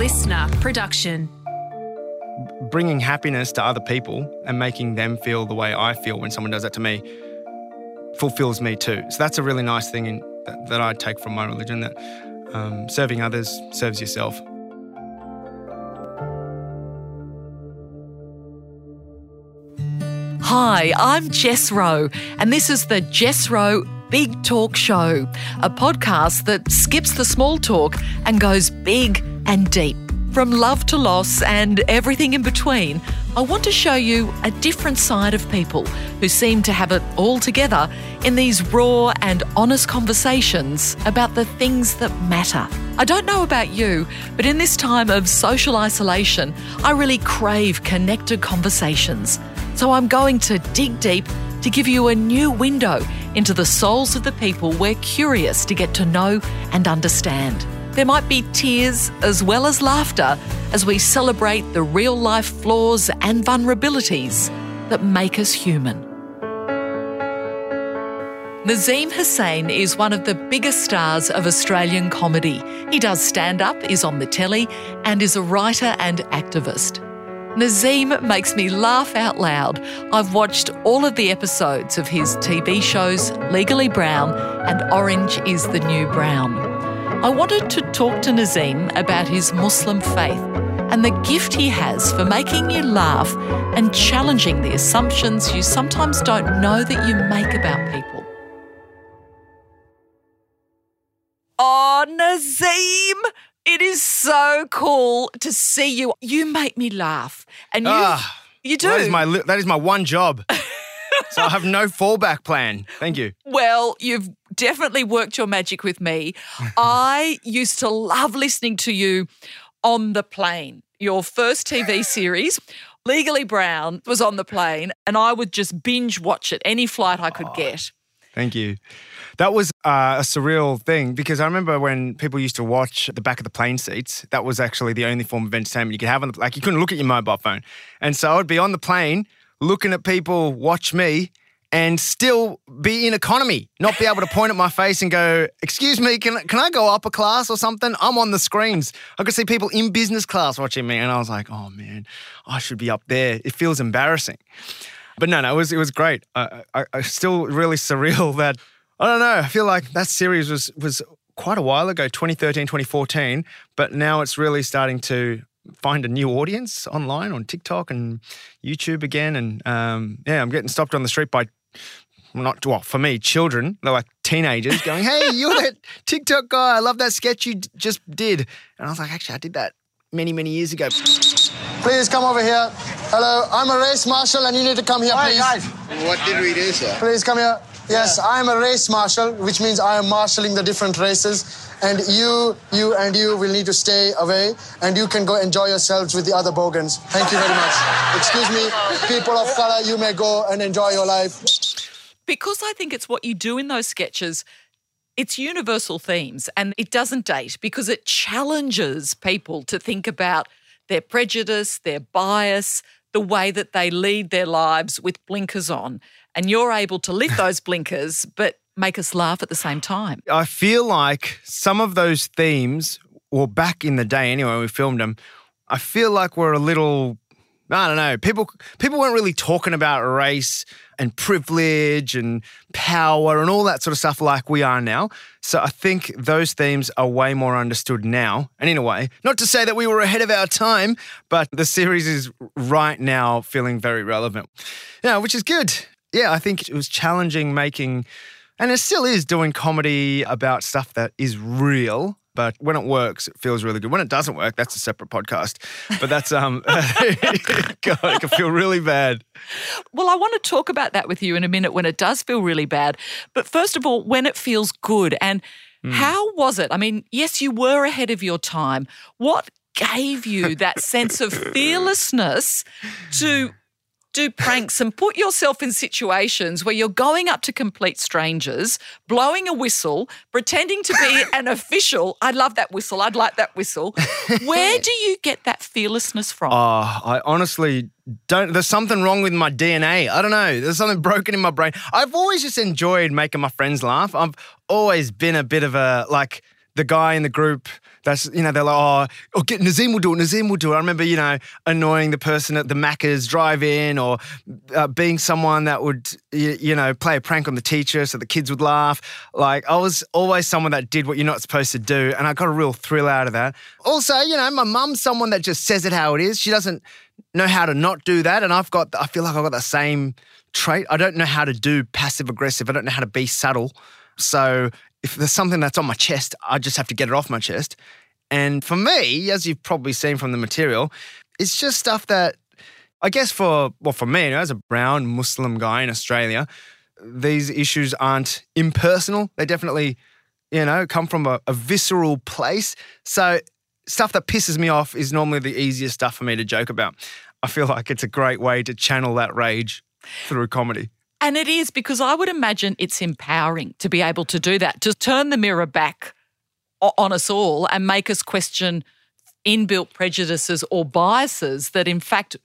listener production. Bringing happiness to other people and making them feel the way I feel when someone does that to me fulfills me too. So that's a really nice thing in, that, that I take from my religion that um, serving others serves yourself. Hi, I'm Jess Rowe, and this is the Jess Rowe Big Talk Show, a podcast that skips the small talk and goes big and deep. From love to loss and everything in between, I want to show you a different side of people who seem to have it all together in these raw and honest conversations about the things that matter. I don't know about you, but in this time of social isolation, I really crave connected conversations. So I'm going to dig deep to give you a new window into the souls of the people we're curious to get to know and understand. There might be tears as well as laughter as we celebrate the real life flaws and vulnerabilities that make us human. Nazeem Hussain is one of the biggest stars of Australian comedy. He does stand up, is on the telly, and is a writer and activist. Nazeem makes me laugh out loud. I've watched all of the episodes of his TV shows Legally Brown and Orange is the New Brown. I wanted to talk to Nazeem about his Muslim faith and the gift he has for making you laugh and challenging the assumptions you sometimes don't know that you make about people. Oh, Nazeem! It is so cool to see you. You make me laugh, and you Ah, you do. That is my li- that is my one job. so I have no fallback plan. Thank you. Well, you've definitely worked your magic with me. I used to love listening to you on the plane. Your first TV series, Legally Brown, was on the plane, and I would just binge watch it any flight I could get. Thank you. That was uh, a surreal thing because I remember when people used to watch the back of the plane seats. That was actually the only form of entertainment you could have on the like. You couldn't look at your mobile phone, and so I'd be on the plane looking at people watch me and still be in economy, not be able to point at my face and go, "Excuse me, can can I go upper class or something?" I'm on the screens. I could see people in business class watching me, and I was like, "Oh man, I should be up there." It feels embarrassing. But no, no, it was it was great. I, I, I still really surreal that I don't know. I feel like that series was was quite a while ago, 2013, 2014, but now it's really starting to find a new audience online on TikTok and YouTube again. And um, yeah, I'm getting stopped on the street by not well for me, children. They're like teenagers going, "Hey, you're that TikTok guy. I love that sketch you d- just did." And I was like, "Actually, I did that many, many years ago." Please come over here. Hello, I'm a race marshal and you need to come here, please. What did we do, sir? Please come here. Yes, I'm a race marshal, which means I am marshalling the different races. And you, you, and you will need to stay away, and you can go enjoy yourselves with the other bogans. Thank you very much. Excuse me, people of color, you may go and enjoy your life. because I think it's what you do in those sketches. It's universal themes and it doesn't date because it challenges people to think about their prejudice, their bias, the way that they lead their lives with blinkers on. And you're able to lift those blinkers, but make us laugh at the same time. I feel like some of those themes, or back in the day anyway, we filmed them, I feel like we're a little, I don't know, people people weren't really talking about race and privilege and power and all that sort of stuff like we are now. So I think those themes are way more understood now. And in a way, not to say that we were ahead of our time, but the series is right now feeling very relevant. Yeah, which is good. Yeah, I think it was challenging making and it still is doing comedy about stuff that is real. But when it works, it feels really good. When it doesn't work, that's a separate podcast. But that's um, God, it can feel really bad. Well, I want to talk about that with you in a minute when it does feel really bad. But first of all, when it feels good. And how was it? I mean, yes, you were ahead of your time. What gave you that sense of fearlessness to do pranks and put yourself in situations where you're going up to complete strangers, blowing a whistle, pretending to be an official. I love that whistle. I'd like that whistle. Where do you get that fearlessness from? Oh, I honestly don't. There's something wrong with my DNA. I don't know. There's something broken in my brain. I've always just enjoyed making my friends laugh. I've always been a bit of a like the the guy in the group that's, you know, they're like, oh, oh get, Nazeem will do it, Nazeem will do it. I remember, you know, annoying the person at the Macca's drive in or uh, being someone that would, you, you know, play a prank on the teacher so the kids would laugh. Like, I was always someone that did what you're not supposed to do. And I got a real thrill out of that. Also, you know, my mum's someone that just says it how it is. She doesn't know how to not do that. And I've got, I feel like I've got the same trait. I don't know how to do passive aggressive. I don't know how to be subtle. So if there's something that's on my chest, I just have to get it off my chest. And for me, as you've probably seen from the material, it's just stuff that I guess for well for me, you know, as a brown Muslim guy in Australia, these issues aren't impersonal. They definitely, you know, come from a, a visceral place. So stuff that pisses me off is normally the easiest stuff for me to joke about. I feel like it's a great way to channel that rage through comedy. And it is because I would imagine it's empowering to be able to do that, to turn the mirror back on us all and make us question inbuilt prejudices or biases that, in fact,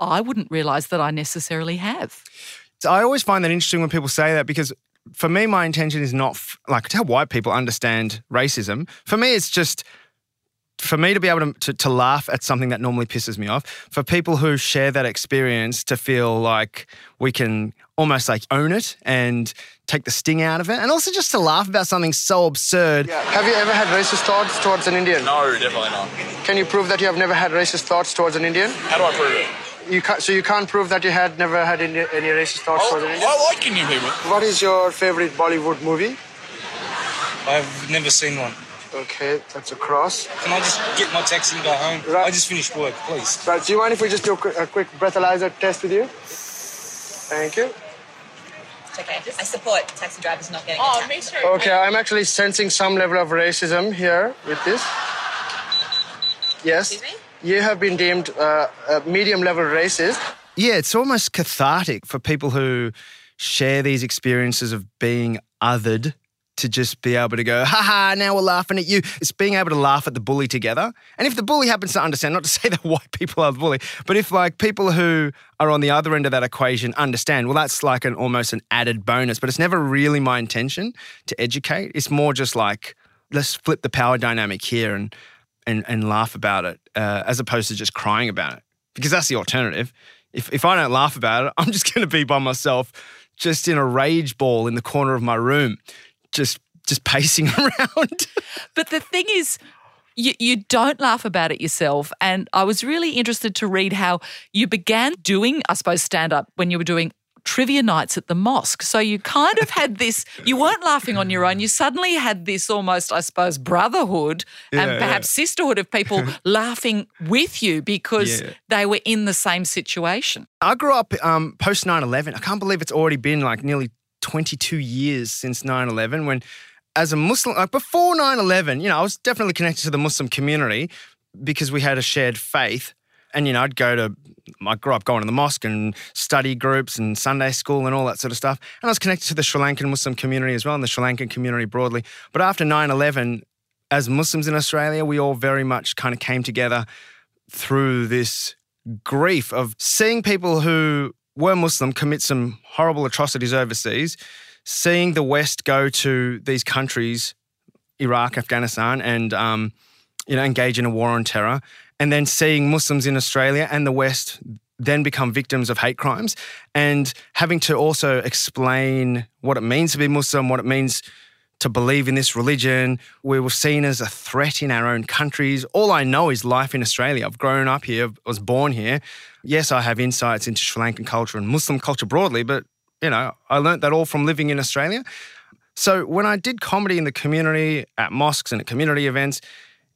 I wouldn't realize that I necessarily have. I always find that interesting when people say that because for me, my intention is not f- like to help white people understand racism. For me, it's just for me to be able to, to, to, laugh at something that normally pisses me off, for people who share that experience to feel like we can almost like own it and take the sting out of it, and also just to laugh about something so absurd. Yeah. Have you ever had racist thoughts towards an Indian? No, definitely not. Can you prove that you have never had racist thoughts towards an Indian? How do I prove it? You can't, so you can't prove that you had never had any, any racist thoughts towards an Indian? I like Indian people. What is your favorite Bollywood movie? I've never seen one. Okay, that's a cross. Can I just get my taxi and go home? Right. I just finished work, please. Right, do you mind if we just do a quick, a quick breathalyzer test with you? Thank you. It's okay. I support taxi drivers not getting Oh, attacked. make sure. Okay, I'm actually sensing some level of racism here with this. Yes. Excuse me? You have been deemed uh, a medium level racist. Yeah, it's almost cathartic for people who share these experiences of being othered to just be able to go, ha ha, now we're laughing at you. It's being able to laugh at the bully together. And if the bully happens to understand, not to say that white people are the bully, but if like people who are on the other end of that equation understand, well, that's like an almost an added bonus. But it's never really my intention to educate. It's more just like, let's flip the power dynamic here and and, and laugh about it, uh, as opposed to just crying about it. Because that's the alternative. If if I don't laugh about it, I'm just gonna be by myself, just in a rage ball in the corner of my room just just pacing around. But the thing is, you, you don't laugh about it yourself. And I was really interested to read how you began doing, I suppose, stand up when you were doing trivia nights at the mosque. So you kind of had this, you weren't laughing on your own. You suddenly had this almost, I suppose, brotherhood Yeah, and perhaps sisterhood of people laughing with you because Yeah. they were in the same situation. I grew up um, post 9 11. I can't believe it's already been like nearly 22 years since 9 11 when, as a Muslim, like before 9 11, you know, I was definitely connected to the Muslim community because we had a shared faith. And, you know, I'd go to, I grew up going to the mosque and study groups and Sunday school and all that sort of stuff. And I was connected to the Sri Lankan Muslim community as well and the Sri Lankan community broadly. But after 9 11, as Muslims in Australia, we all very much kind of came together through this grief of seeing people who were Muslim commit some horrible atrocities overseas, seeing the West go to these countries, Iraq, Afghanistan, and um, you know engage in a war on terror, and then seeing Muslims in Australia and the West then become victims of hate crimes, and having to also explain what it means to be Muslim, what it means to believe in this religion. We were seen as a threat in our own countries. All I know is life in Australia. I've grown up here, I was born here. Yes, I have insights into Sri Lankan culture and Muslim culture broadly, but you know, I learnt that all from living in Australia. So when I did comedy in the community at mosques and at community events,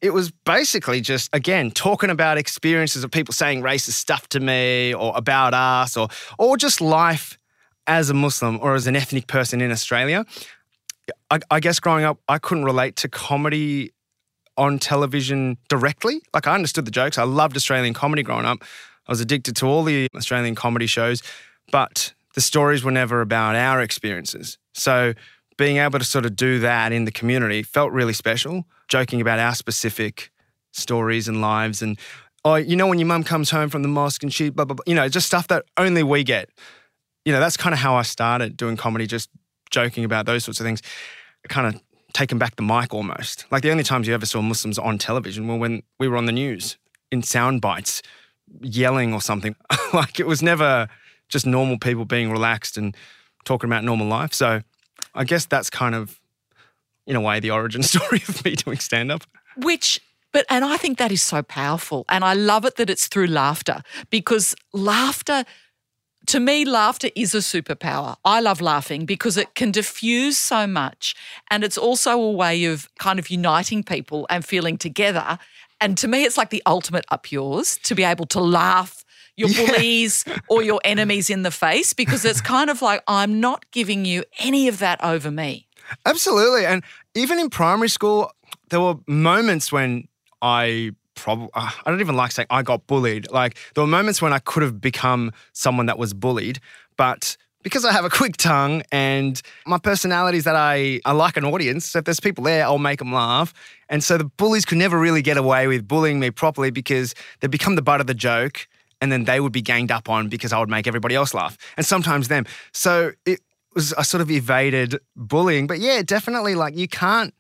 it was basically just again talking about experiences of people saying racist stuff to me or about us or or just life as a Muslim or as an ethnic person in Australia. I, I guess growing up, I couldn't relate to comedy on television directly. Like I understood the jokes. I loved Australian comedy growing up. I was addicted to all the Australian comedy shows, but the stories were never about our experiences. So being able to sort of do that in the community felt really special, joking about our specific stories and lives. And, oh, you know, when your mum comes home from the mosque and she, blah, blah, blah, you know, just stuff that only we get. You know, that's kind of how I started doing comedy, just joking about those sorts of things. Kind of taken back the mic almost. Like the only times you ever saw Muslims on television were when we were on the news in sound bites, yelling or something. like it was never just normal people being relaxed and talking about normal life. So I guess that's kind of, in a way, the origin story of me doing stand up. Which, but, and I think that is so powerful. And I love it that it's through laughter because laughter, to me, laughter is a superpower. I love laughing because it can diffuse so much. And it's also a way of kind of uniting people and feeling together. And to me, it's like the ultimate up yours to be able to laugh your bullies or your enemies in the face because it's kind of like, I'm not giving you any of that over me. Absolutely. And even in primary school, there were moments when I probably, I don't even like saying I got bullied. Like there were moments when I could have become someone that was bullied, but because I have a quick tongue and my personality is that I, I like an audience. So if there's people there, I'll make them laugh. And so the bullies could never really get away with bullying me properly because they become the butt of the joke and then they would be ganged up on because I would make everybody else laugh and sometimes them. So it was, I sort of evaded bullying. But yeah, definitely like you can't,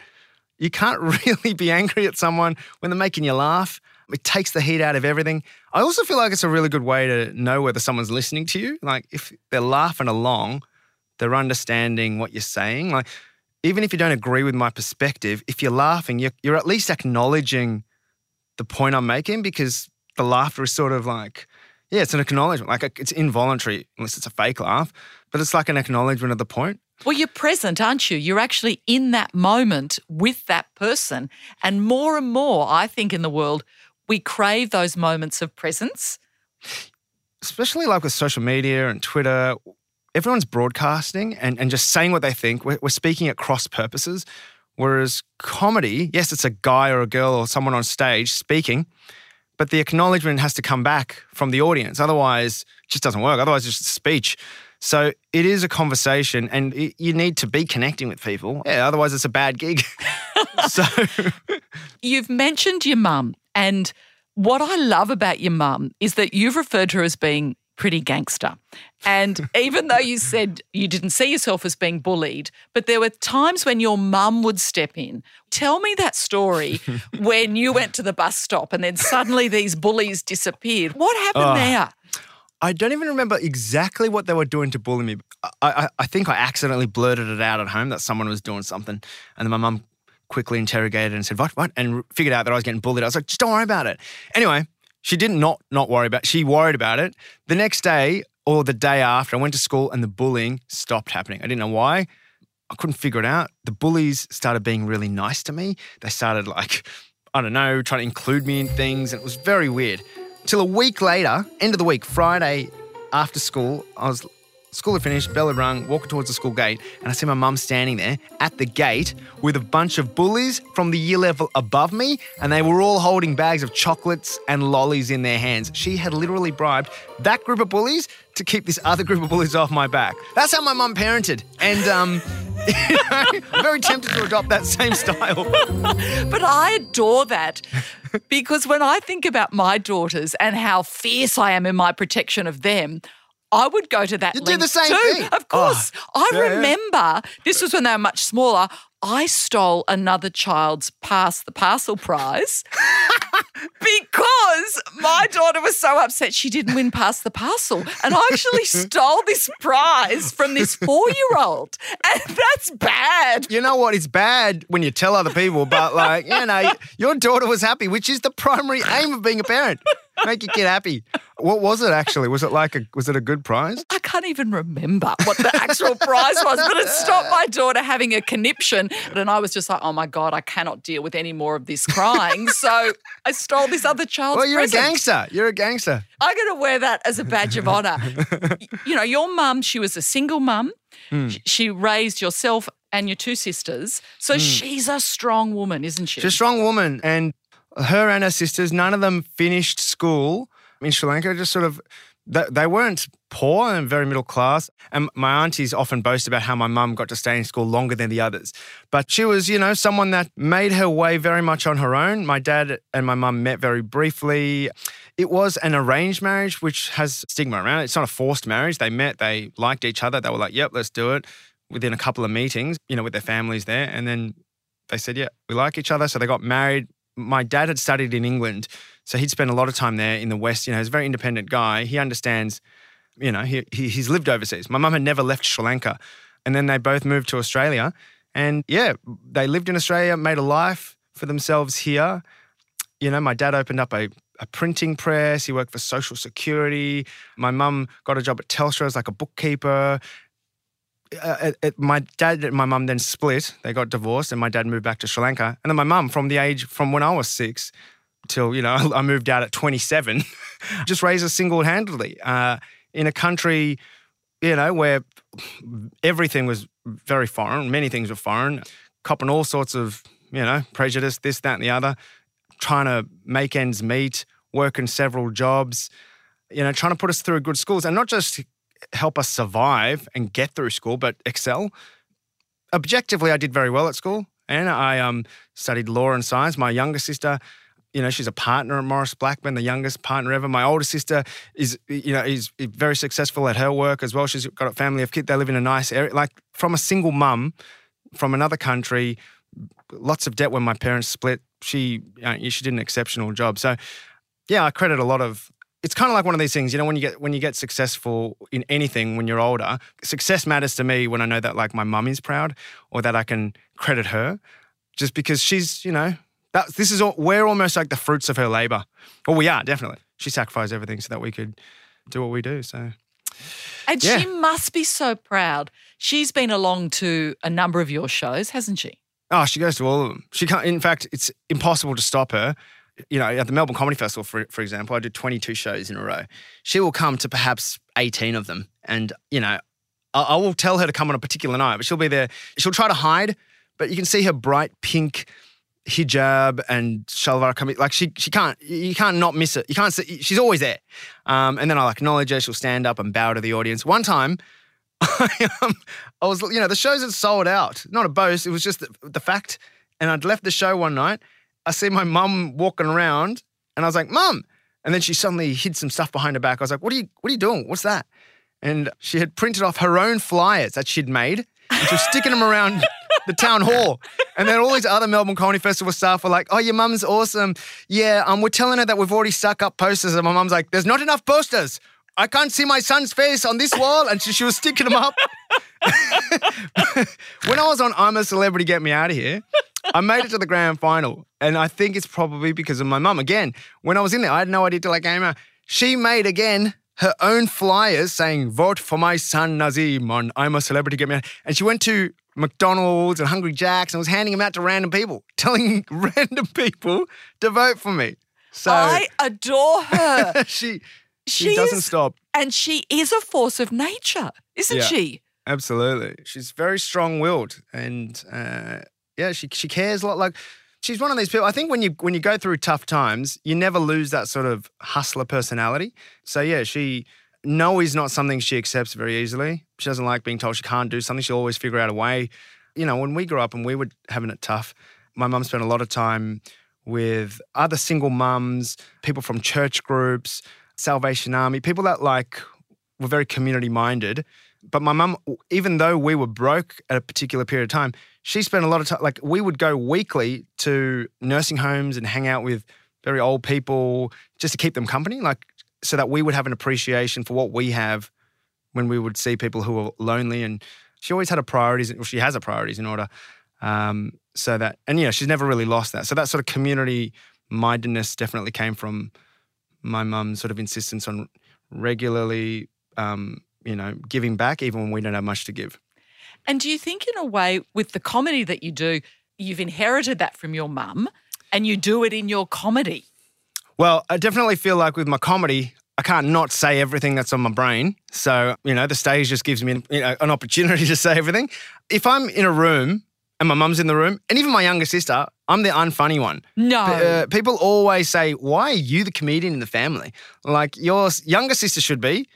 you can't really be angry at someone when they're making you laugh. It takes the heat out of everything. I also feel like it's a really good way to know whether someone's listening to you. Like if they're laughing along, they're understanding what you're saying. Like even if you don't agree with my perspective, if you're laughing, you're, you're at least acknowledging the point I'm making because the laughter is sort of like, yeah, it's an acknowledgement. Like it's involuntary unless it's a fake laugh, but it's like an acknowledgement of the point. Well, you're present, aren't you? You're actually in that moment with that person. And more and more, I think, in the world, we crave those moments of presence. Especially like with social media and Twitter, everyone's broadcasting and, and just saying what they think. We're, we're speaking at cross purposes. Whereas comedy, yes, it's a guy or a girl or someone on stage speaking, but the acknowledgement has to come back from the audience. Otherwise, it just doesn't work. Otherwise, it's just speech. So it is a conversation, and it, you need to be connecting with people. Yeah, otherwise, it's a bad gig. so You've mentioned your mum, and what I love about your mum is that you've referred to her as being pretty gangster. And even though you said you didn't see yourself as being bullied, but there were times when your mum would step in. Tell me that story when you went to the bus stop and then suddenly these bullies disappeared. What happened Oh. there? I don't even remember exactly what they were doing to bully me. I, I, I think I accidentally blurted it out at home that someone was doing something. And then my mum quickly interrogated and said, What? What? And figured out that I was getting bullied. I was like, Just don't worry about it. Anyway, she did not not worry about She worried about it. The next day or the day after, I went to school and the bullying stopped happening. I didn't know why. I couldn't figure it out. The bullies started being really nice to me. They started like, I don't know, trying to include me in things. And it was very weird. Till a week later, end of the week, Friday after school, I was school had finished, bell had rung, walking towards the school gate, and I see my mum standing there at the gate with a bunch of bullies from the year level above me, and they were all holding bags of chocolates and lollies in their hands. She had literally bribed that group of bullies to keep this other group of bullies off my back. That's how my mum parented. And um, I'm very tempted to adopt that same style. But I adore that because when I think about my daughters and how fierce I am in my protection of them, I would go to that You do the same too. thing. Of course. Ah, I yeah, yeah. remember this was when they were much smaller. I stole another child's pass the parcel prize because my daughter was so upset she didn't win pass the parcel. And I actually stole this prize from this four year old. And that's bad. You know what? It's bad when you tell other people, but like, you know, your daughter was happy, which is the primary aim of being a parent. Make your kid happy. What was it actually? Was it like a was it a good prize? I can't even remember what the actual prize was, but it stopped my daughter having a conniption. And I was just like, oh my God, I cannot deal with any more of this crying. So I stole this other child's Well, you're present. a gangster. You're a gangster. I'm going to wear that as a badge of honor. you know, your mum, she was a single mum. Hmm. Sh- She raised yourself and your two sisters. So hmm. she's a strong woman, isn't she? She's a strong woman, and her and her sisters, none of them finished school in Sri Lanka. Just sort of, they, weren't poor and very middle class. And my aunties often boast about how my mum got to stay in school longer than the others. But she was, you know, someone that made her way very much on her own. My dad and my mum met very briefly. It was an arranged marriage, which has stigma around it. It's not a forced marriage. They met, they liked each other. They were like, yep, let's do it within a couple of meetings, you know, with their families there. And then they said, yeah, we like each other. So they got married. My dad had studied in England. So he'd spent a lot of time there in the West. You know, he's a very independent guy. He understands, you know, he, he, he's lived overseas. My mum had never left Sri Lanka. And then they both moved to Australia. And yeah, they lived in Australia, made a life for themselves here. You know, my dad opened up a, a printing press. He worked for Social Security. My mum got a job at Telstra as like a bookkeeper. Uh, my dad and my mum then split. They got divorced, and my dad moved back to Sri Lanka. And then my mum, from the age from when I was six till you know I moved out at 27, just raised us single handedly uh, in a country, you know, where everything was very foreign. Many things were foreign, copping all sorts of you know prejudice, this, that, and the other. Trying to make ends meet, working several jobs, you know, trying to put us through good schools, and not just help us survive and get through school, but excel. Objectively, I did very well at school, and I um, studied law and science. My younger sister, you know, she's a partner at Maurice Blackburn, the youngest partner ever. My older sister is, you know, is very successful at her work as well. She's got a family of kids. They live in a nice area, like from a single mum from another country. Lots of debt when my parents split. She, uh, she did an exceptional job. So, yeah, I credit a lot of it's kind of like one of these things, you know, when you get when you get successful in anything when you're older, success matters to me when I know that like my mum is proud or that I can credit her, just because she's, you know, that this is all, we're almost like the fruits of her labor. Well, we are definitely. She sacrificed everything so that we could do what we do. So And Yeah. she must be so proud. She's been along to a number of your shows, hasn't she? Oh, she goes to all of them. She can't. In fact, it's impossible to stop her. You know, at the Melbourne Comedy Festival, for for example, I did 22 shows in a row. She will come to perhaps 18 of them, and you know, I, I will tell her to come on a particular night, but she'll be there. She'll try to hide, but you can see her bright pink hijab and shalwar coming. Like she she can't you can't not miss it. You can't see. She's always there. Um, and then I'll acknowledge her. She'll stand up and bow to the audience. One time. I, um, I was, you know, the shows had sold out. Not a boast. It was just the, the fact. And I'd left the show one night. I see my mum walking around, and I was like, "Mum!" And then she suddenly hid some stuff behind her back. I was like, "What are you? What are you doing? What's that?" And she had printed off her own flyers that she'd made, and she was sticking them around the town hall. And then all these other Melbourne Comedy Festival staff were like, "Oh, your mum's awesome. Yeah, um, we're telling her that we've already stuck up posters." And my mum's like, "There's not enough posters." I can't see my son's face on this wall. And she, she was sticking them up. when I was on I'm a Celebrity, Get Me Out of Here, I made it to the grand final. And I think it's probably because of my mum. Again, when I was in there, I had no idea till I came out. She made again her own flyers saying, vote for my son Nazeem on I'm a Celebrity, Get Me Out. And she went to McDonald's and Hungry Jack's and was handing them out to random people, telling random people to vote for me. So I adore her. she, she, doesn't stop. and she is a force of nature, isn't Yeah. she? Absolutely. She's very strong willed and uh, yeah, she she cares a lot. Like she's one of these people. I think when you when you go through tough times, you never lose that sort of hustler personality. So yeah, she no is not something she accepts very easily. She doesn't like being told she can't do something. She'll always figure out a way. You know, when we grew up and we were having it tough, my mum spent a lot of time with other single mums, people from church groups, Salvation Army, people that like were very community minded. But my mum, even though we were broke at a particular period of time, she spent a lot of time, like we would go weekly to nursing homes and hang out with very old people just to keep them company, like so that we would have an appreciation for what we have when we would see people who are lonely. And she always had a priorities, well, she has a priorities in order. Um, so that, and yeah, she's never really lost that. So that sort of community mindedness definitely came from my mum's sort of insistence on regularly, um, you know, giving back even when we don't have much to give. And do you think, in a way, with the comedy that you do, you've inherited that from your mum and you do it in your comedy? Well, I definitely feel like with my comedy, I can't not say everything that's on my brain. So, you know, the stage just gives me you know, an opportunity to say everything. If I'm in a room and my mum's in the room, and even my younger sister, I'm the unfunny one. No. Uh, people always say, Why are you the comedian in the family? Like, your younger sister should be.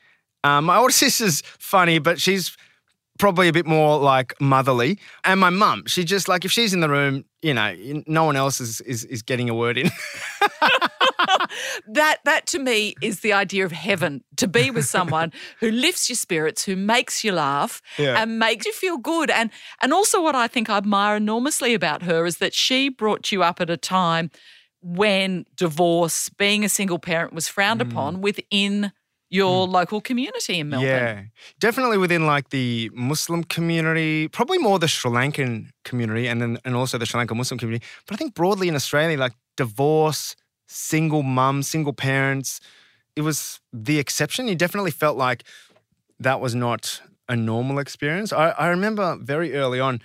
Um, my older sister's funny, but she's probably a bit more like motherly. And my mum, she just like, if she's in the room, you know, no one else is, is, is getting a word in. that that to me is the idea of heaven to be with someone who lifts your spirits who makes you laugh Yeah. and makes you feel good and and also what i think i admire enormously about her is that she brought you up at a time when divorce being a single parent was frowned mm. upon within your mm. local community in melbourne Yeah, definitely within like the Muslim community, probably more the Sri Lankan community, and then and also the Sri Lankan Muslim community. But I think broadly in Australia, like divorce, single mum, single parents, it was the exception. You definitely felt like that was not a normal experience. I, I remember very early on,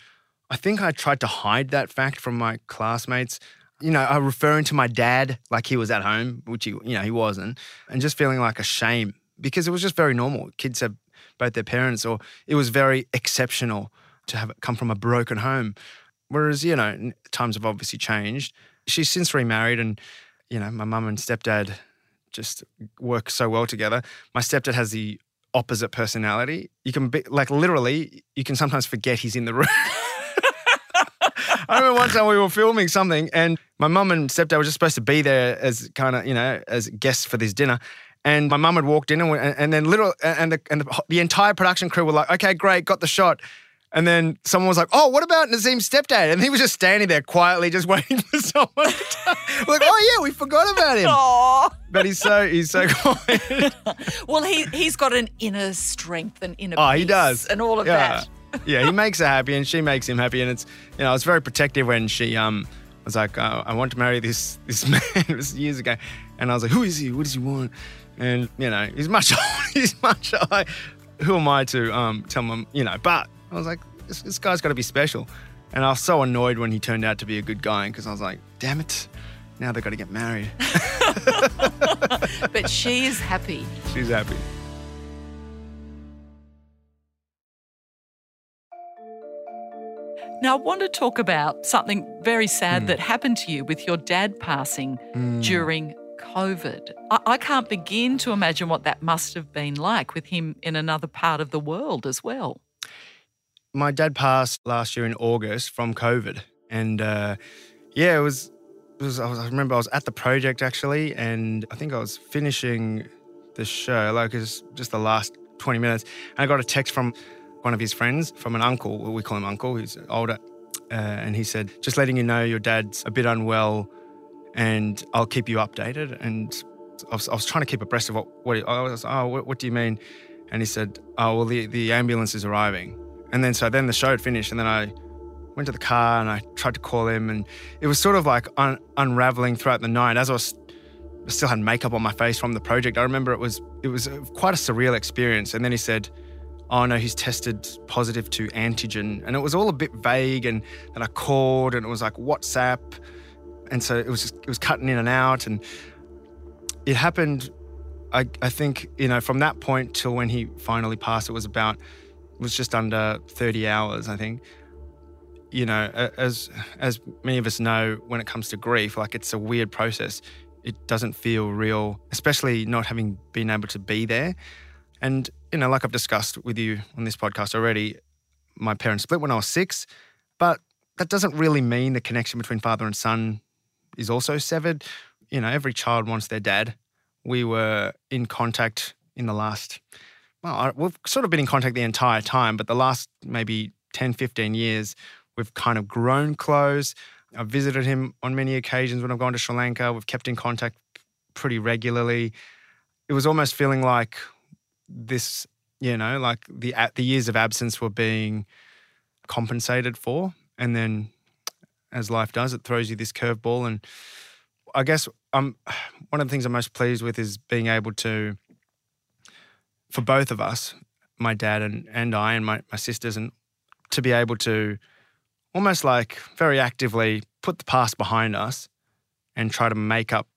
I think I tried to hide that fact from my classmates. You know, I referring to my dad like he was at home, which he, you know, he wasn't, and just feeling like a shame because it was just very normal. Kids have both their parents, or it was very exceptional to have come from a broken home. Whereas, you know, times have obviously changed. She's since remarried, and you know, my mum and stepdad just work so well together. My stepdad has the opposite personality. You can be like literally, you can sometimes forget he's in the room. I remember one time we were filming something, and my mum and stepdad were just supposed to be there as kind of, you know, as guests for this dinner. And my mum had walked in, and, and then little, and the and the, the entire production crew were like, "Okay, great, got the shot." And then someone was like, "Oh, what about Nazeem's stepdad?" And he was just standing there quietly, just waiting for someone. To We're like, "Oh yeah, we forgot about him." Aw. But he's so he's so quiet. well he he's got an inner strength and inner Oh, he does, and all of yeah. that yeah, he makes her happy, and she makes him happy, and it's you know, it's very protective when she um was like, uh, I want to marry this this man. it was years ago, and I was like, who is he? What does he want? And you know, he's much he's much like, who am I to um tell him you know? But I was like, this, this guy's got to be special, and I was so annoyed when he turned out to be a good guy because I was like, damn it, now they've got to get married. but she is happy She's happy. Now, I want to talk about something very sad Hmm. that happened to you with your dad passing during COVID. I-, I can't begin to imagine what that must have been like with him in another part of the world as well. my dad passed last year in August from COVID, and uh, yeah, it was. Was I, was I remember I was at the project actually, and I think I was finishing the show, like it's just the last twenty minutes, and I got a text from one of his friends, from an uncle. We call him uncle. He's older, uh, and he said, "Just letting you know, your dad's a bit unwell, and I'll keep you updated." And I was, I was trying to keep abreast of what. what I was, oh, what, what do you mean? And he said, "Oh, well, the the ambulance is arriving." And then so then the show had finished, and then I went to the car and I tried to call him, and it was sort of like un- unraveling throughout the night as I was I still had makeup on my face from the project. I remember it was it was quite a surreal experience. And then he said, "Oh no, he's tested positive to antigen," and it was all a bit vague. And then I called, and it was like WhatsApp, and so it was just it was cutting in and out, and it happened. I I think you know from that point till when he finally passed, it was about it was just under 30 hours, I think. You know, as as many of us know, when it comes to grief, like it's a weird process. It doesn't feel real, especially not having been able to be there. And you know, like I've discussed with you on this podcast already, my parents split when I was six, but that doesn't really mean the connection between father and son is also severed. You know, every child wants their dad. We were in contact in the last well, we've sort of been in contact the entire time, but the last maybe 10, 15 years, we've kind of grown close. I've visited him on many occasions when I've gone to Sri Lanka. We've kept in contact pretty regularly. It was almost feeling like this, you know, like the the years of absence were being compensated for, and then as life does, it throws you this curveball. And I guess I'm one of the things I'm most pleased with is being able to for both of us, my dad and, and I and my, my sisters, and to be able to almost like very actively put the past behind us and try to make up,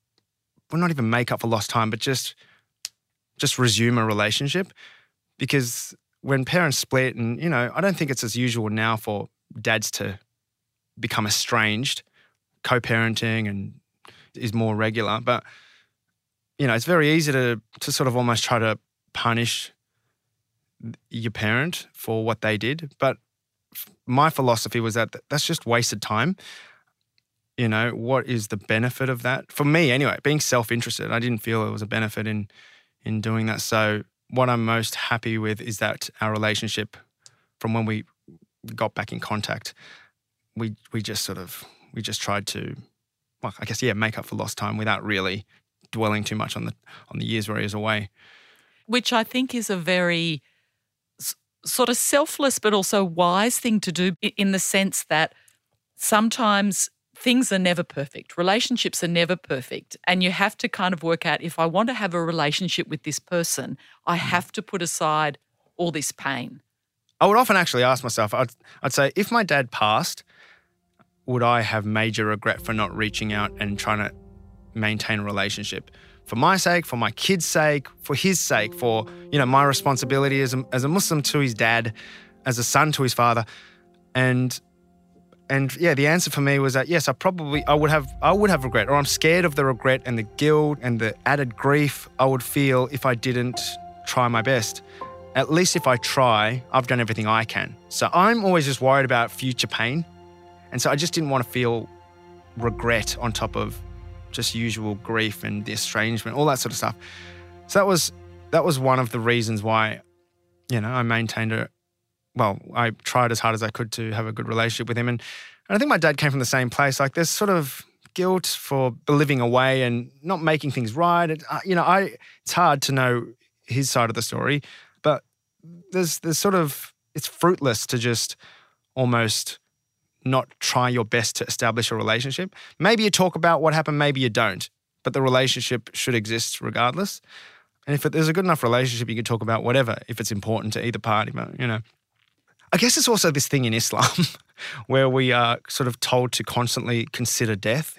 well, not even make up for lost time, but just just resume a relationship. Because when parents split, and you know, I don't think it's as usual now for dads to become estranged. Co-parenting and is more regular, but you know, it's very easy to to sort of almost try to punish your parent for what they did. But my philosophy was that that's just wasted time. you know, what is the benefit of that? For me, anyway, being self interested, I didn't feel it was a benefit in in doing that. So, what I'm most happy with is that our relationship from when we got back in contact, we we just sort of we just tried to, well, I guess yeah, make up for lost time without really dwelling too much on the on the years where he was away. which I think is a very sort of selfless but also wise thing to do in the sense that sometimes things are never perfect. Relationships are never perfect. And you have to kind of work out if I want to have a relationship with this person, I mm. have to put aside all this pain. I would often actually ask myself, I'd, I'd say, if my dad passed, would I have major regret for not reaching out and trying to maintain a relationship? For my sake, for my kid's sake, for his sake, for you know my responsibility as a, as a Muslim to his dad, as a son to his father, and and yeah, the answer for me was that yes, I probably I would have I would have regret, or I'm scared of the regret and the guilt and the added grief I would feel if I didn't try my best. At least if I try, I've done everything I can. So I'm always just worried about future pain, and so I just didn't want to feel regret on top of just usual grief and the estrangement, all that sort of stuff. So that was that was one of the reasons why, you know, I maintained a well, I tried as hard as I could to have a good relationship with him. And, I think my dad came from the same place. Like there's sort of guilt for living away and not making things right. It, uh, you know, I it's hard to know his side of the story, but there's there's sort of it's fruitless to just almost not try your best to establish a relationship. Maybe you talk about what happened, maybe you don't, but the relationship should exist regardless. And if it, there's a good enough relationship, you can talk about whatever if it's important to either party. But you know, I guess it's also this thing in Islam where we are sort of told to constantly consider death,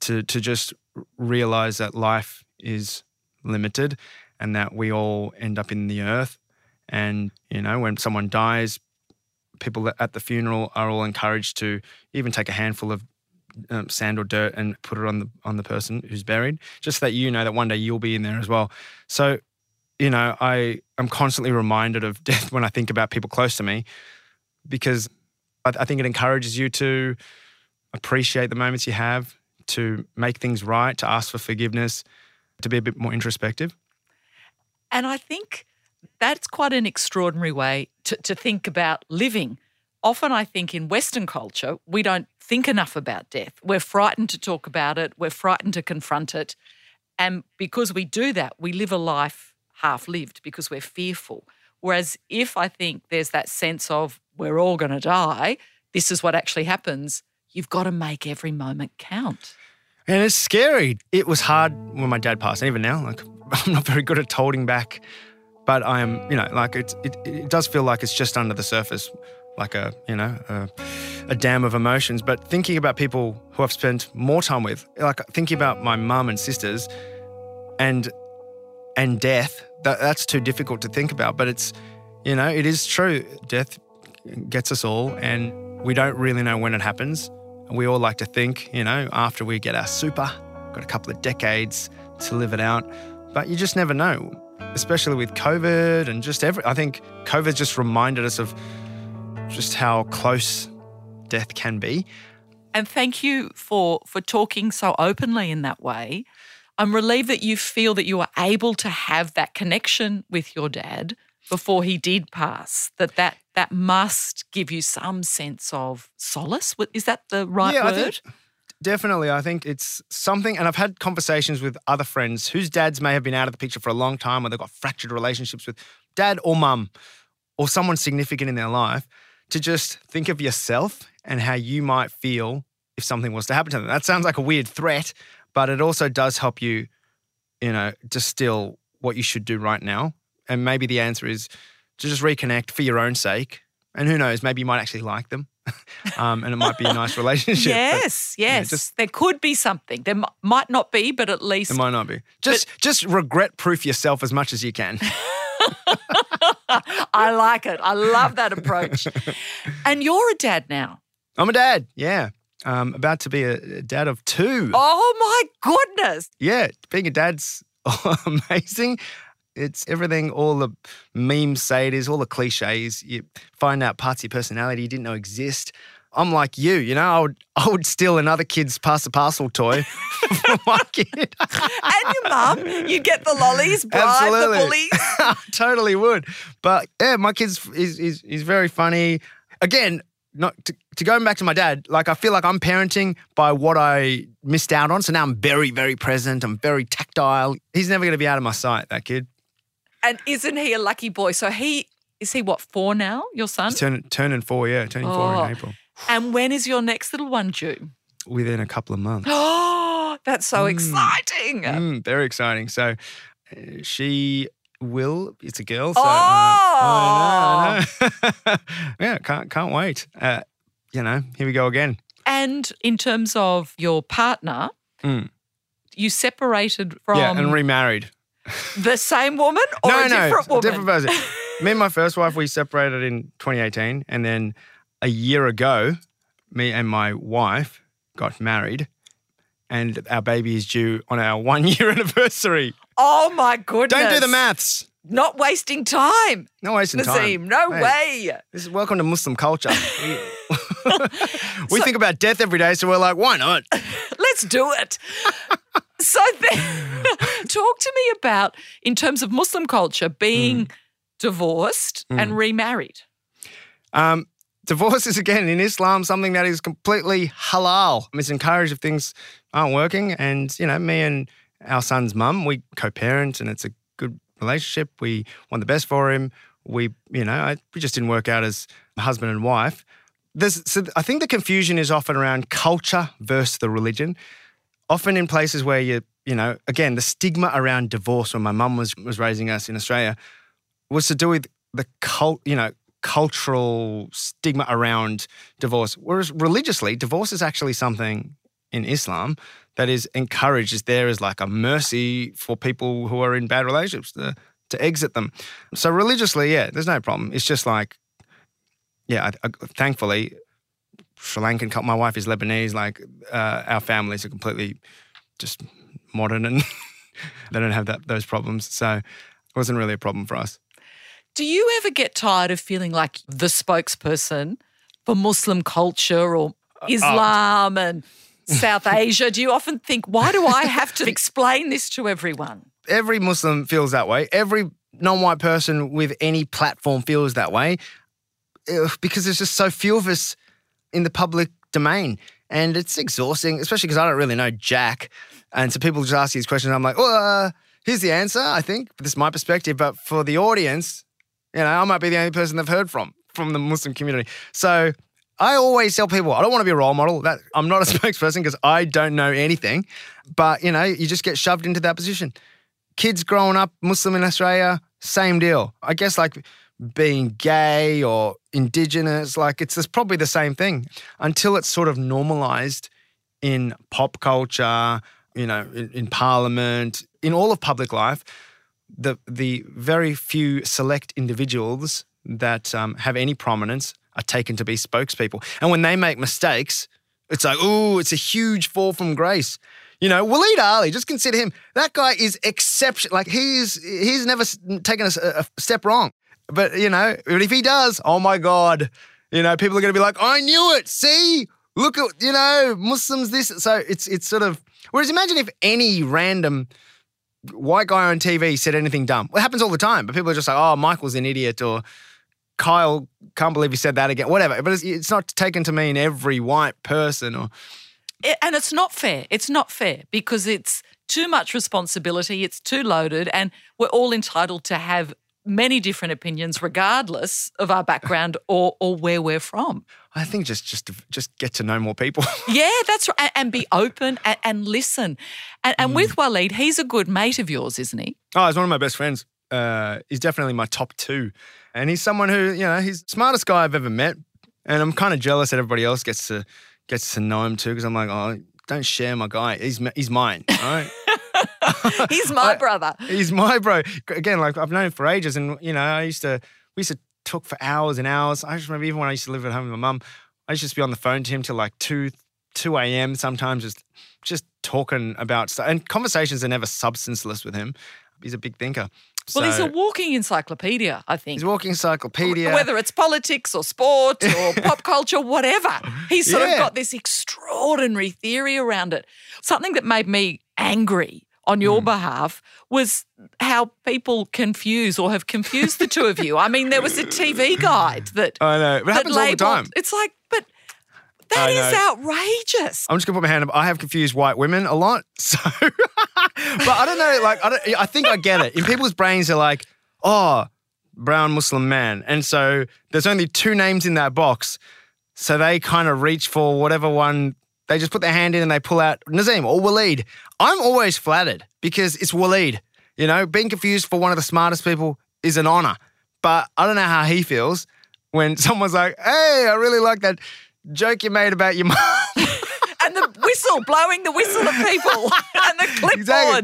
to to just realize that life is limited and that we all end up in the earth. And you know, when someone dies, people at the funeral are all encouraged to even take a handful of um, sand or dirt and put it on the on the person who's buried, just so that you know that one day you'll be in there as well. So, you know, I am constantly reminded of death when I think about people close to me, because I, I think it encourages you to appreciate the moments you have, to make things right, to ask for forgiveness, to be a bit more introspective. And I think that's quite an extraordinary way to, to think about living. Often, I think in Western culture, we don't think enough about death. We're frightened to talk about it, we're frightened to confront it. And because we do that, we live a life half lived because we're fearful. Whereas if I think there's that sense of we're all going to die, this is what actually happens, you've got to make every moment count. And it's scary. It was hard when my dad passed, and even now, like I'm not very good at holding back, but I am, you know, like it, it, it does feel like it's just under the surface, like a, you know, a, a dam of emotions. But thinking about people who I've spent more time with, like thinking about my mum and sisters, and and death, that, that's too difficult to think about. But it's, you know, it is true. Death gets us all, and we don't really know when it happens. We all like to think, you know, after we get our super, got a couple of decades to live it out. But you just never know, especially with COVID and just every. I think COVID just reminded us of just how close death can be. And thank you for for talking so openly in that way. I'm relieved that you feel that you were able to have that connection with your dad before he did pass. That that that must give you some sense of solace. Is that the right Yeah, word? Definitely. I think it's something, and I've had conversations with other friends whose dads may have been out of the picture for a long time or they've got fractured relationships with dad or mum or someone significant in their life to just think of yourself and how you might feel if something was to happen to them. That sounds like a weird threat, but it also does help you, you know, distill what you should do right now. And maybe the answer is to just reconnect for your own sake. And who knows, maybe you might actually like them. um, and it might be a nice relationship. but- yes, yeah, yes. just- there could be something. There m- might not be, but at least It might not be. Just just regret proof yourself as much as you can. I like it. I love that approach. and you're a dad now. I'm a dad. Yeah. Um, about to be a a dad of two. Oh my goodness. Yeah. Being a dad's amazing. It's everything all the memes say it is, all the cliches. You find out parts of your personality you didn't know exist. I'm like you, you know, I would I would steal another kid's pass the parcel toy from my kid. and your mum, you'd get the lollies, bribe Absolutely. the bullies. I totally would. But yeah, my kid's is is he's very funny. Again, not to, to going back to my dad, like I feel like I'm parenting by what I missed out on. So now I'm very, very present. I'm very tactile. He's never gonna be out of my sight, that kid. And isn't he a lucky boy? So he is he what four now? Your son? He's turning turning four, yeah, turning four in April. And when is your next little one due? Within a couple of months. Oh, that's so exciting! Mm, very exciting. So uh, she will. It's a girl. So uh, Oh. I know, I know. yeah, can't can't wait. Uh, you know, here we go again. And in terms of your partner, Mm. you separated from yeah, and remarried. the same woman or no, a no, different woman? different person. me and my first wife we separated in 2018, and then a year ago, me and my wife got married. And our baby is due on our one year anniversary. Oh my goodness! Don't do the maths. Not wasting time, No wasting time. No way. This is welcome to Muslim culture. We, we think about death every day, so we're like, why not? Let's do it. so, then, talk to me about, in terms of Muslim culture, being Mm. divorced and remarried. Um, divorce is again in Islam something that is completely halal. I mean it's encouraged if things aren't working. And you know, me and our son's mum, we co-parent, and it's a good relationship. We want the best for him. We, you know, I, we just didn't work out as husband and wife. There's, so I think the confusion is often around culture versus the religion. Often in places where you, you know, again, the stigma around divorce when my mum was was raising us in Australia was to do with the cult, you know, cultural stigma around divorce. Whereas religiously, divorce is actually something in Islam that is encouraged, is there as like a mercy for people who are in bad relationships to, to exit them. So religiously, yeah, there's no problem. It's just like, yeah, I, I, thankfully, Sri Lankan, my wife is Lebanese, like uh, our families are completely just modern and they don't have that those problems. So it wasn't really a problem for us. Do you ever get tired of feeling like the spokesperson for Muslim culture or Uh, Islam and South Asia? Do you often think, why do I have to explain this to everyone? every Muslim feels that way. Every non-white person with any platform feels that way because there's just so few of us in the public domain, and it's exhausting, especially because I don't really know Jack, and so people just ask these questions. I'm like, well, uh, here's the answer. I think this is my perspective, but for the audience, you know, I might be the only person they've heard from from the Muslim community. So. I always tell people I don't want to be a role model. That I'm not a spokesperson because I don't know anything. But you know, you just get shoved into that position kids growing up Muslim in Australia, same deal. I guess like being gay or indigenous, like it's probably the same thing until it's sort of normalized in pop culture, you know, in, in parliament, in all of public life. The the very few select individuals that um, have any prominence are taken to be spokespeople, and when they make mistakes, it's like, oh, it's a huge fall from grace. You know, Waleed Aly, just consider him. That guy is exceptional. Like he's he's never taken a step wrong. But you know, if he does, oh my god, you know, people are going to be like, I knew it. See, look at you know, Muslims this. So it's it's sort of. Whereas imagine if any random white guy on TV said anything dumb. It happens all the time, but people are just like, oh, Michael's an idiot or. Kyle can't believe he said that again. Whatever, but it's, it's not taken to mean every white person or I- And it's not fair. It's not fair because it's too much responsibility, it's too loaded, and we're all entitled to have many different opinions regardless of our background or, or where we're from. I think just just just get to know more people. Yeah, that's right. And, and be open and, and listen. And, and mm. with Waleed, he's a good mate of yours, isn't he? oh, he's one of my best friends. Uh, he's definitely my top two, and he's someone who you know he's the smartest guy I've ever met, and I'm kind of jealous that everybody else gets to gets to know him too because I'm like, oh, don't share my guy. He's he's mine. All right. He's my I- brother. He's my bro. Again, like I've known him for ages, and you know, I used to we used to talk for hours and hours. I just remember even when I used to live at home with my mum, I used to be on the phone to him till like two two a.m. Sometimes just just talking about stuff, and conversations are never substanceless with him. he's a big thinker. Well, he's a walking encyclopedia, I think. he's a walking encyclopedia. Whether it's politics or sport or pop culture, whatever. He's sort of got this extraordinary theory around it. Something that made me angry on your Hmm. behalf was how people confuse or have confused the two of you. I mean, there was a TV guide that. I know, it that happens all the time. It's like, but that I is know. outrageous. I'm just gonna put my hand up. I have confused white women a lot, so. but I don't know. Like I don't. I think I get it. In people's brains, they're like, oh, brown Muslim man, and so there's only two names in that box, so they kind of reach for whatever one. They just put their hand in and they pull out Nazeem or Waleed. I'm always flattered because it's Waleed. You know, being confused for one of the smartest people is an honor. But I don't know how he feels when someone's like, "Hey, I really like that joke you made about your mom." and the whistle, blowing the whistle at people, and the clipboard.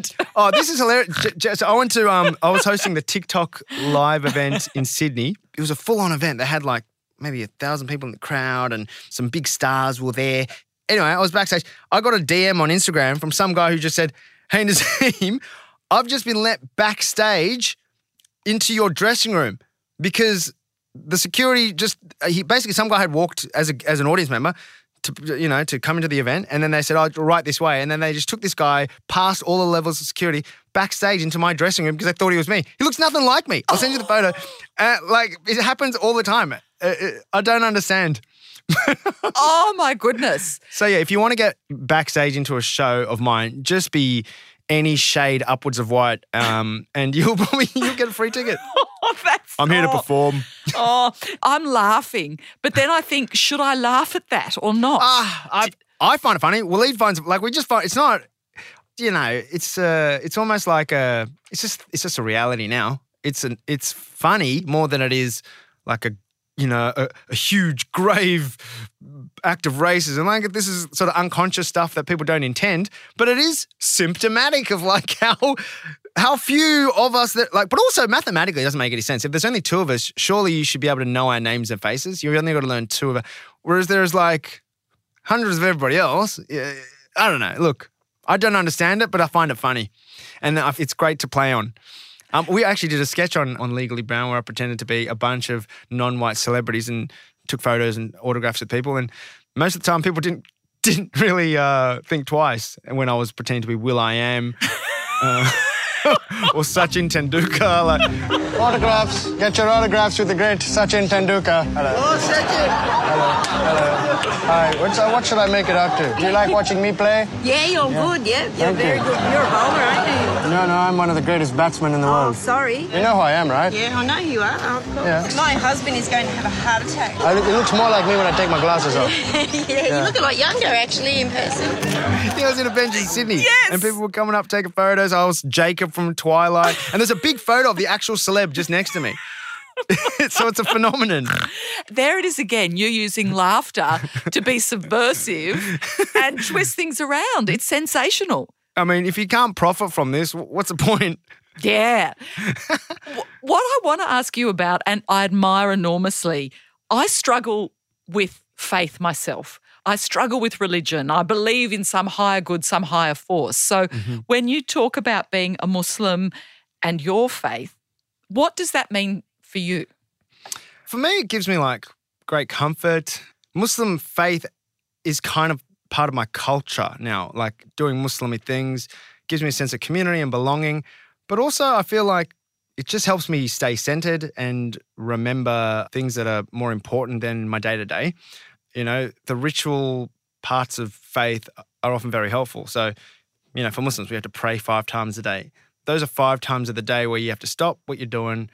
Exactly. Oh, this is hilarious. J- j- So I went to um, I was hosting the TikTok live event in Sydney. It was a full on event. They had like maybe a thousand people in the crowd, and some big stars were there. Anyway, I was backstage. I got a DM on Instagram from some guy who just said, "Hey Nazeem, I've just been let backstage into your dressing room because the security just he basically some guy had walked as a as an audience member to you know to come into the event and then they said oh right this way and then they just took this guy past all the levels of security backstage into my dressing room because they thought he was me. He looks nothing like me. I'll send you the photo. Uh, like it happens all the time. Uh, uh, i don't understand. Oh my goodness. so yeah if you want to get backstage into a show of mine just be any shade upwards of white um, and you'll probably you'll get a free ticket Oh, i'm here to oh, perform Oh, I'm laughing, but then I think, should I laugh at that or not? Ah, I, I find it funny. Well, Waleed finds like we just find it's not, you know, it's uh, it's almost like a, it's just it's just a reality now. It's an it's funny more than it is like a you know a, a huge grave act of racism. Like this is sort of unconscious stuff that people don't intend, but it is symptomatic of like how. How few of us that like, but also mathematically doesn't make any sense. If there's only two of us, surely you should be able to know our names and faces. You've only got to learn two of it. Whereas there's like hundreds of everybody else. I don't know. Look, I don't understand it, but I find it funny, and it's great to play on. Um, we actually did a sketch on on Legally Brown where I pretended to be a bunch of non-white celebrities and took photos and autographs with people, and most of the time people didn't didn't really uh, think twice. And when I was pretending to be Will I Am. Uh, or Sachin Tendulkar, like Autographs. Get your autographs with the great Sachin Tendulkar. Hello. Oh, Sachin. Hello. Hello. Hi. Uh, what should I make it out to? Do you like watching me play? Yeah, you're good. Yeah, you're Thank very you. good. You're a bowler, aren't you? No, no, I'm one of the greatest batsmen in the Oh, world. sorry. You know who I am, right? Yeah, I know you are. Of course. Yeah. My husband is going to have a heart attack. I, it looks more like me when I take my glasses off. yeah, you look a lot younger actually in person. I was in a bench in Sydney. Yes. And people were coming up taking photos. I was Jacob from Twilight. And there's a big photo of the actual celeb just next to me. so it's a phenomenon. there it is again. You're using laughter to be subversive and twist things around. It's sensational. I mean, if you can't profit from this, what's the point? Yeah. What I want to ask you about, and I admire enormously, I struggle with faith myself. I struggle with religion. I believe in some higher good, some higher force. So mm-hmm. when you talk about being a Muslim and your faith, what does that mean for you? For me, it gives me like great comfort. Muslim faith is kind of part of my culture now, like doing Muslimy things gives me a sense of community and belonging. But also, I feel like it just helps me stay centered and remember things that are more important than my day to day. You know, the ritual parts of faith are often very helpful. So, you know, for Muslims, we have to pray five times a day. Those are five times of the day where you have to stop what you're doing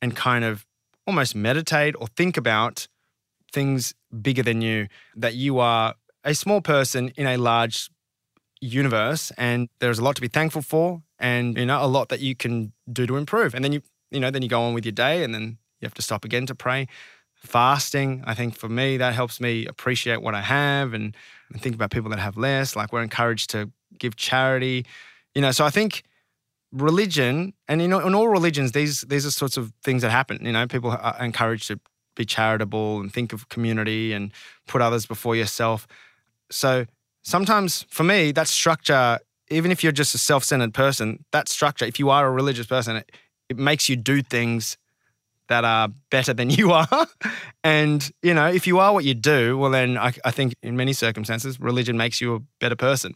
and kind of almost meditate or think about things bigger than you, that you are a small person in a large universe and there's a lot to be thankful for and you know a lot that you can do to improve. And then you you know then you go on with your day and then you have to stop again to pray. Fasting i think for me that helps me appreciate what i have and, and think about people that have less. Like we're encouraged to give charity. You know so i think religion and you know in all religions these these are sorts of things that happen you know people are encouraged to be charitable and think of community and put others before yourself so sometimes for me that structure even if you're just a self-centered person, that structure, if you are a religious person, it, it makes you do things that are better than you are. and, you know, if you are what you do, well, then I, I think in many circumstances, religion makes you a better person.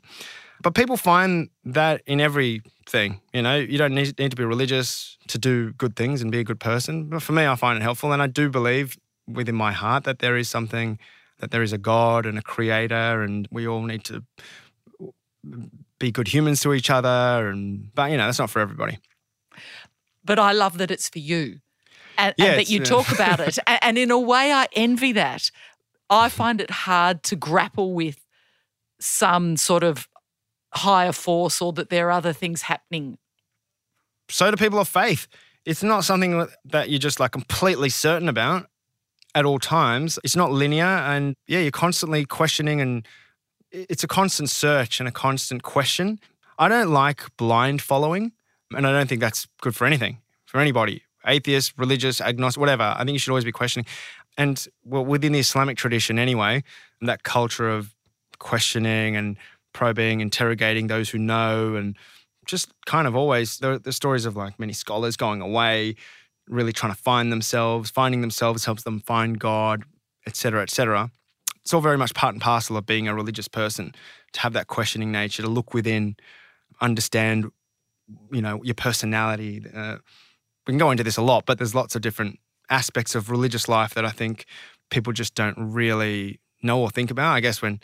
But people find that in everything. You know, you don't need, need to be religious to do good things and be a good person. But for me, I find it helpful. And I do believe within my heart that there is something, that there is a God and a creator, and we all need to be good humans to each other. And, but, you know, that's not for everybody. But I love that it's for you and, Yeah, and that you yeah. talk about it. And in a way, I envy that. I find it hard to grapple with some sort of higher force or that there are other things happening. so do people of faith. It's not something that you're just like completely certain about at all times. It's not linear. And yeah, you're constantly questioning, and it's a constant search and a constant question. I don't like blind following, and I don't think that's good for anything, for anybody atheist, religious, agnostic, whatever. I think you should always be questioning. And well, within the Islamic tradition, anyway, that culture of questioning and probing, interrogating those who know, and just kind of always the, the stories of like many scholars going away, really trying to find themselves, finding themselves helps them find God, etc., etc. It's all very much part and parcel of being a religious person to have that questioning nature, to look within, understand, you know, your personality. Uh, we can go into this a lot, but there's lots of different aspects of religious life that I think people just don't really know or think about. I guess when,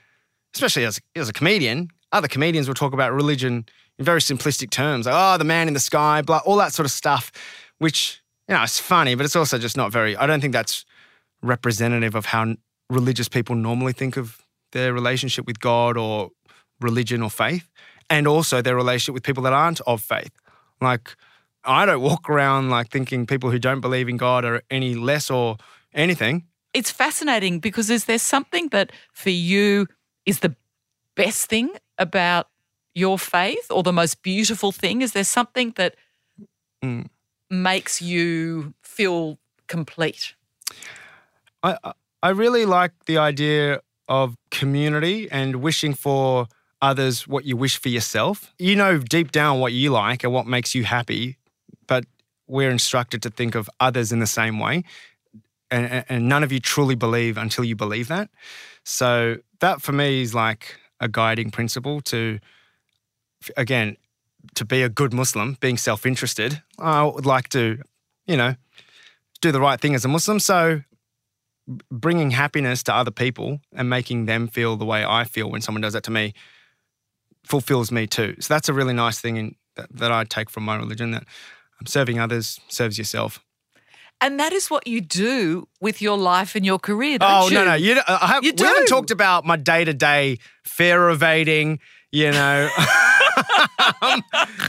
especially as, as a comedian, other comedians will talk about religion in very simplistic terms, like, oh, the man in the sky, blah, all that sort of stuff, which, you know, it's funny, but it's also just not very, I don't think that's representative of how religious people normally think of their relationship with God or religion or faith, and also their relationship with people that aren't of faith. Like, I don't walk around like thinking people who don't believe in God are any less or anything. It's fascinating because is there something that for you is the best thing about your faith or the most beautiful thing? Is there something that Mm. makes you feel complete? I I- really like the idea of community and wishing for others what you wish for yourself. You know deep down what you like and what makes you happy, but we're instructed to think of others in the same way. And- and none of you truly believe until you believe that. So that for me is like a guiding principle to, again, to be a good Muslim, being self-interested. I would like to, you know, do the right thing as a Muslim. So bringing happiness to other people and making them feel the way I feel when someone does that to me fulfills me too. So that's a really nice thing in, that, that I take from my religion that um, serving others serves yourself. And that is what you do with your life and your career, Oh don't you? no, no, you, I have, You we haven't talked about my day to day fare evading. You know,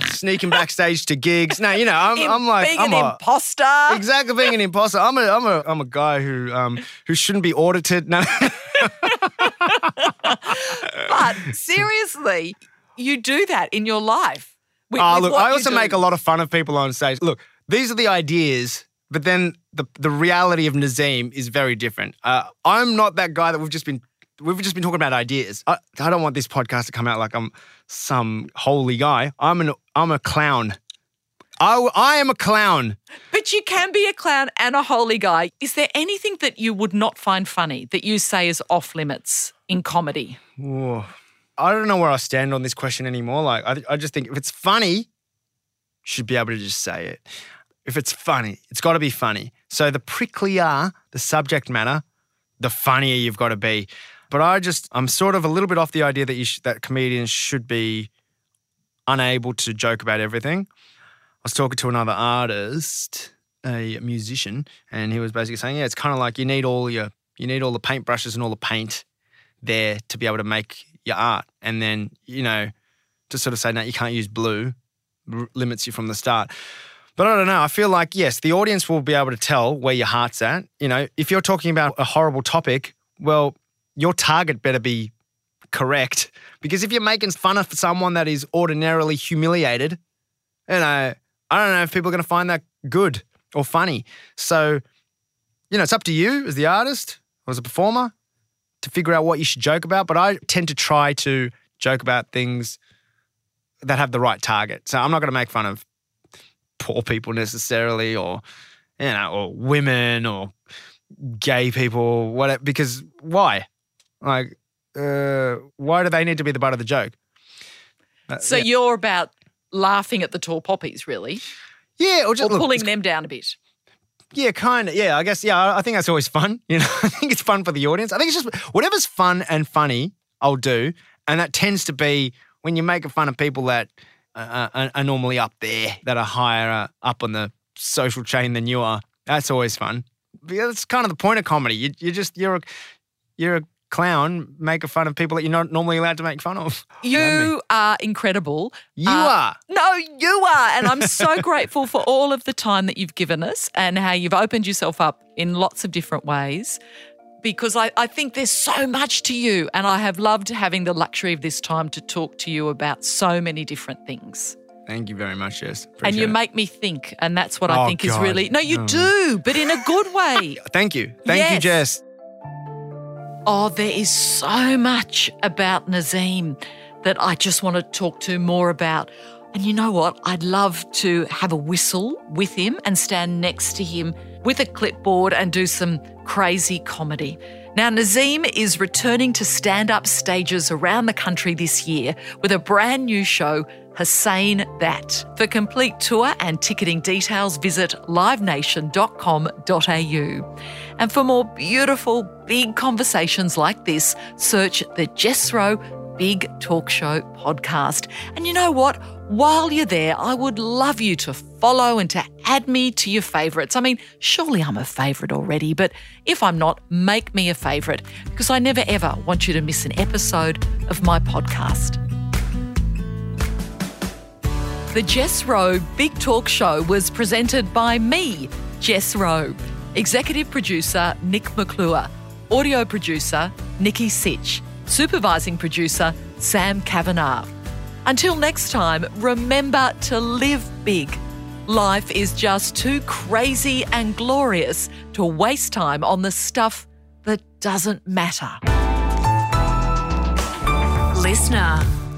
sneaking backstage to gigs. No, you know, I'm, Im- I'm like, being I'm an a, imposter. exactly being an imposter. I'm a, I'm a, I'm a guy who, um, who shouldn't be audited. No, But seriously, you do that in your life. With, Oh, with look, I also make a lot of fun of people on stage. Look, these are the ideas, but then the the reality of Nazeem is very different. Uh, I'm not that guy that we've just been we've just been talking about ideas. I, I don't want this podcast to come out like I'm some holy guy. I'm an I'm a clown. I, I am a clown. But you can be a clown and a holy guy. Is there anything that you would not find funny that you say is off limits in comedy? Whoa. I don't know where I stand on this question anymore. Like, I, I just think if it's funny, should be able to just say it. If it's funny, it's got to be funny. So the pricklier the subject matter, the funnier you've got to be. But I just, I'm sort of a little bit off the idea that you sh- that comedians should be unable to joke about everything. I was talking to another artist, a musician, and he was basically saying, yeah, it's kind of like you need all your, you need all the paintbrushes and all the paint there to be able to make your art. And then, you know, to sort of say, no, you can't use blue r- limits you from the start. But I don't know. I feel like, yes, the audience will be able to tell where your heart's at. You know, if you're talking about a horrible topic, well, your target better be correct. Because if you're making fun of someone that is ordinarily humiliated, you know, I don't know if people are going to find that good or funny. So, you know, it's up to you as the artist or as a performer to figure out what you should joke about. But I tend to try to joke about things that have the right target. So I'm not going to make fun of poor people necessarily, or you know, or women, or gay people, whatever. Because why? Like, uh, why do they need to be the butt of the joke? Uh, So yeah. you're about laughing at the tall poppies, really, yeah, or or just look, pulling them down a bit. Yeah, kind of. Yeah, I guess. Yeah, I- think that's always fun. You know, I think it's fun for the audience. I think it's just whatever's fun and funny, I'll do, and that tends to be when you make fun of people that are, are normally up there, that are higher uh, up on the social chain than you are. That's always fun. That's kind of the point of comedy. You, you just you're a, you're a clown making fun of people that you're not normally allowed to make fun of. You are incredible. You Uh, are. No, you are. And I'm so grateful for all of the time that you've given us and how you've opened yourself up in lots of different ways. Because I, I think there's so much to you. And I have loved having the luxury of this time to talk to you about so many different things. Thank you very much, Jess. and you it. make me think. And that's what I Oh, think is really. No, you do, but in a good way. Thank you. Thank you, Jess. Oh, there is so much about Nazeem that I just want to talk to more about. And you know what? I'd love to have a whistle with him and stand next to him with a clipboard and do some crazy comedy. Now, Nazeem is returning to stand up stages around the country this year with a brand new show, Hussain That. For complete tour and ticketing details, visit livenation.com.au. And for more beautiful, big conversations like this, search the Jess Rowe Big Talk Show podcast. And you know what? While you're there, I would love you to follow and to add me to your favourites. I mean, surely I'm a favourite already, but if I'm not, make me a favourite because I never ever want you to miss an episode of my podcast. The Jess Rowe Big Talk Show was presented by me, Jess Rowe, executive producer Nick McClure, audio producer Nikki Sitch, supervising producer Sam Kavanagh. Until next time, remember to live big. Life is just too crazy and glorious to waste time on the stuff that doesn't matter. Listener.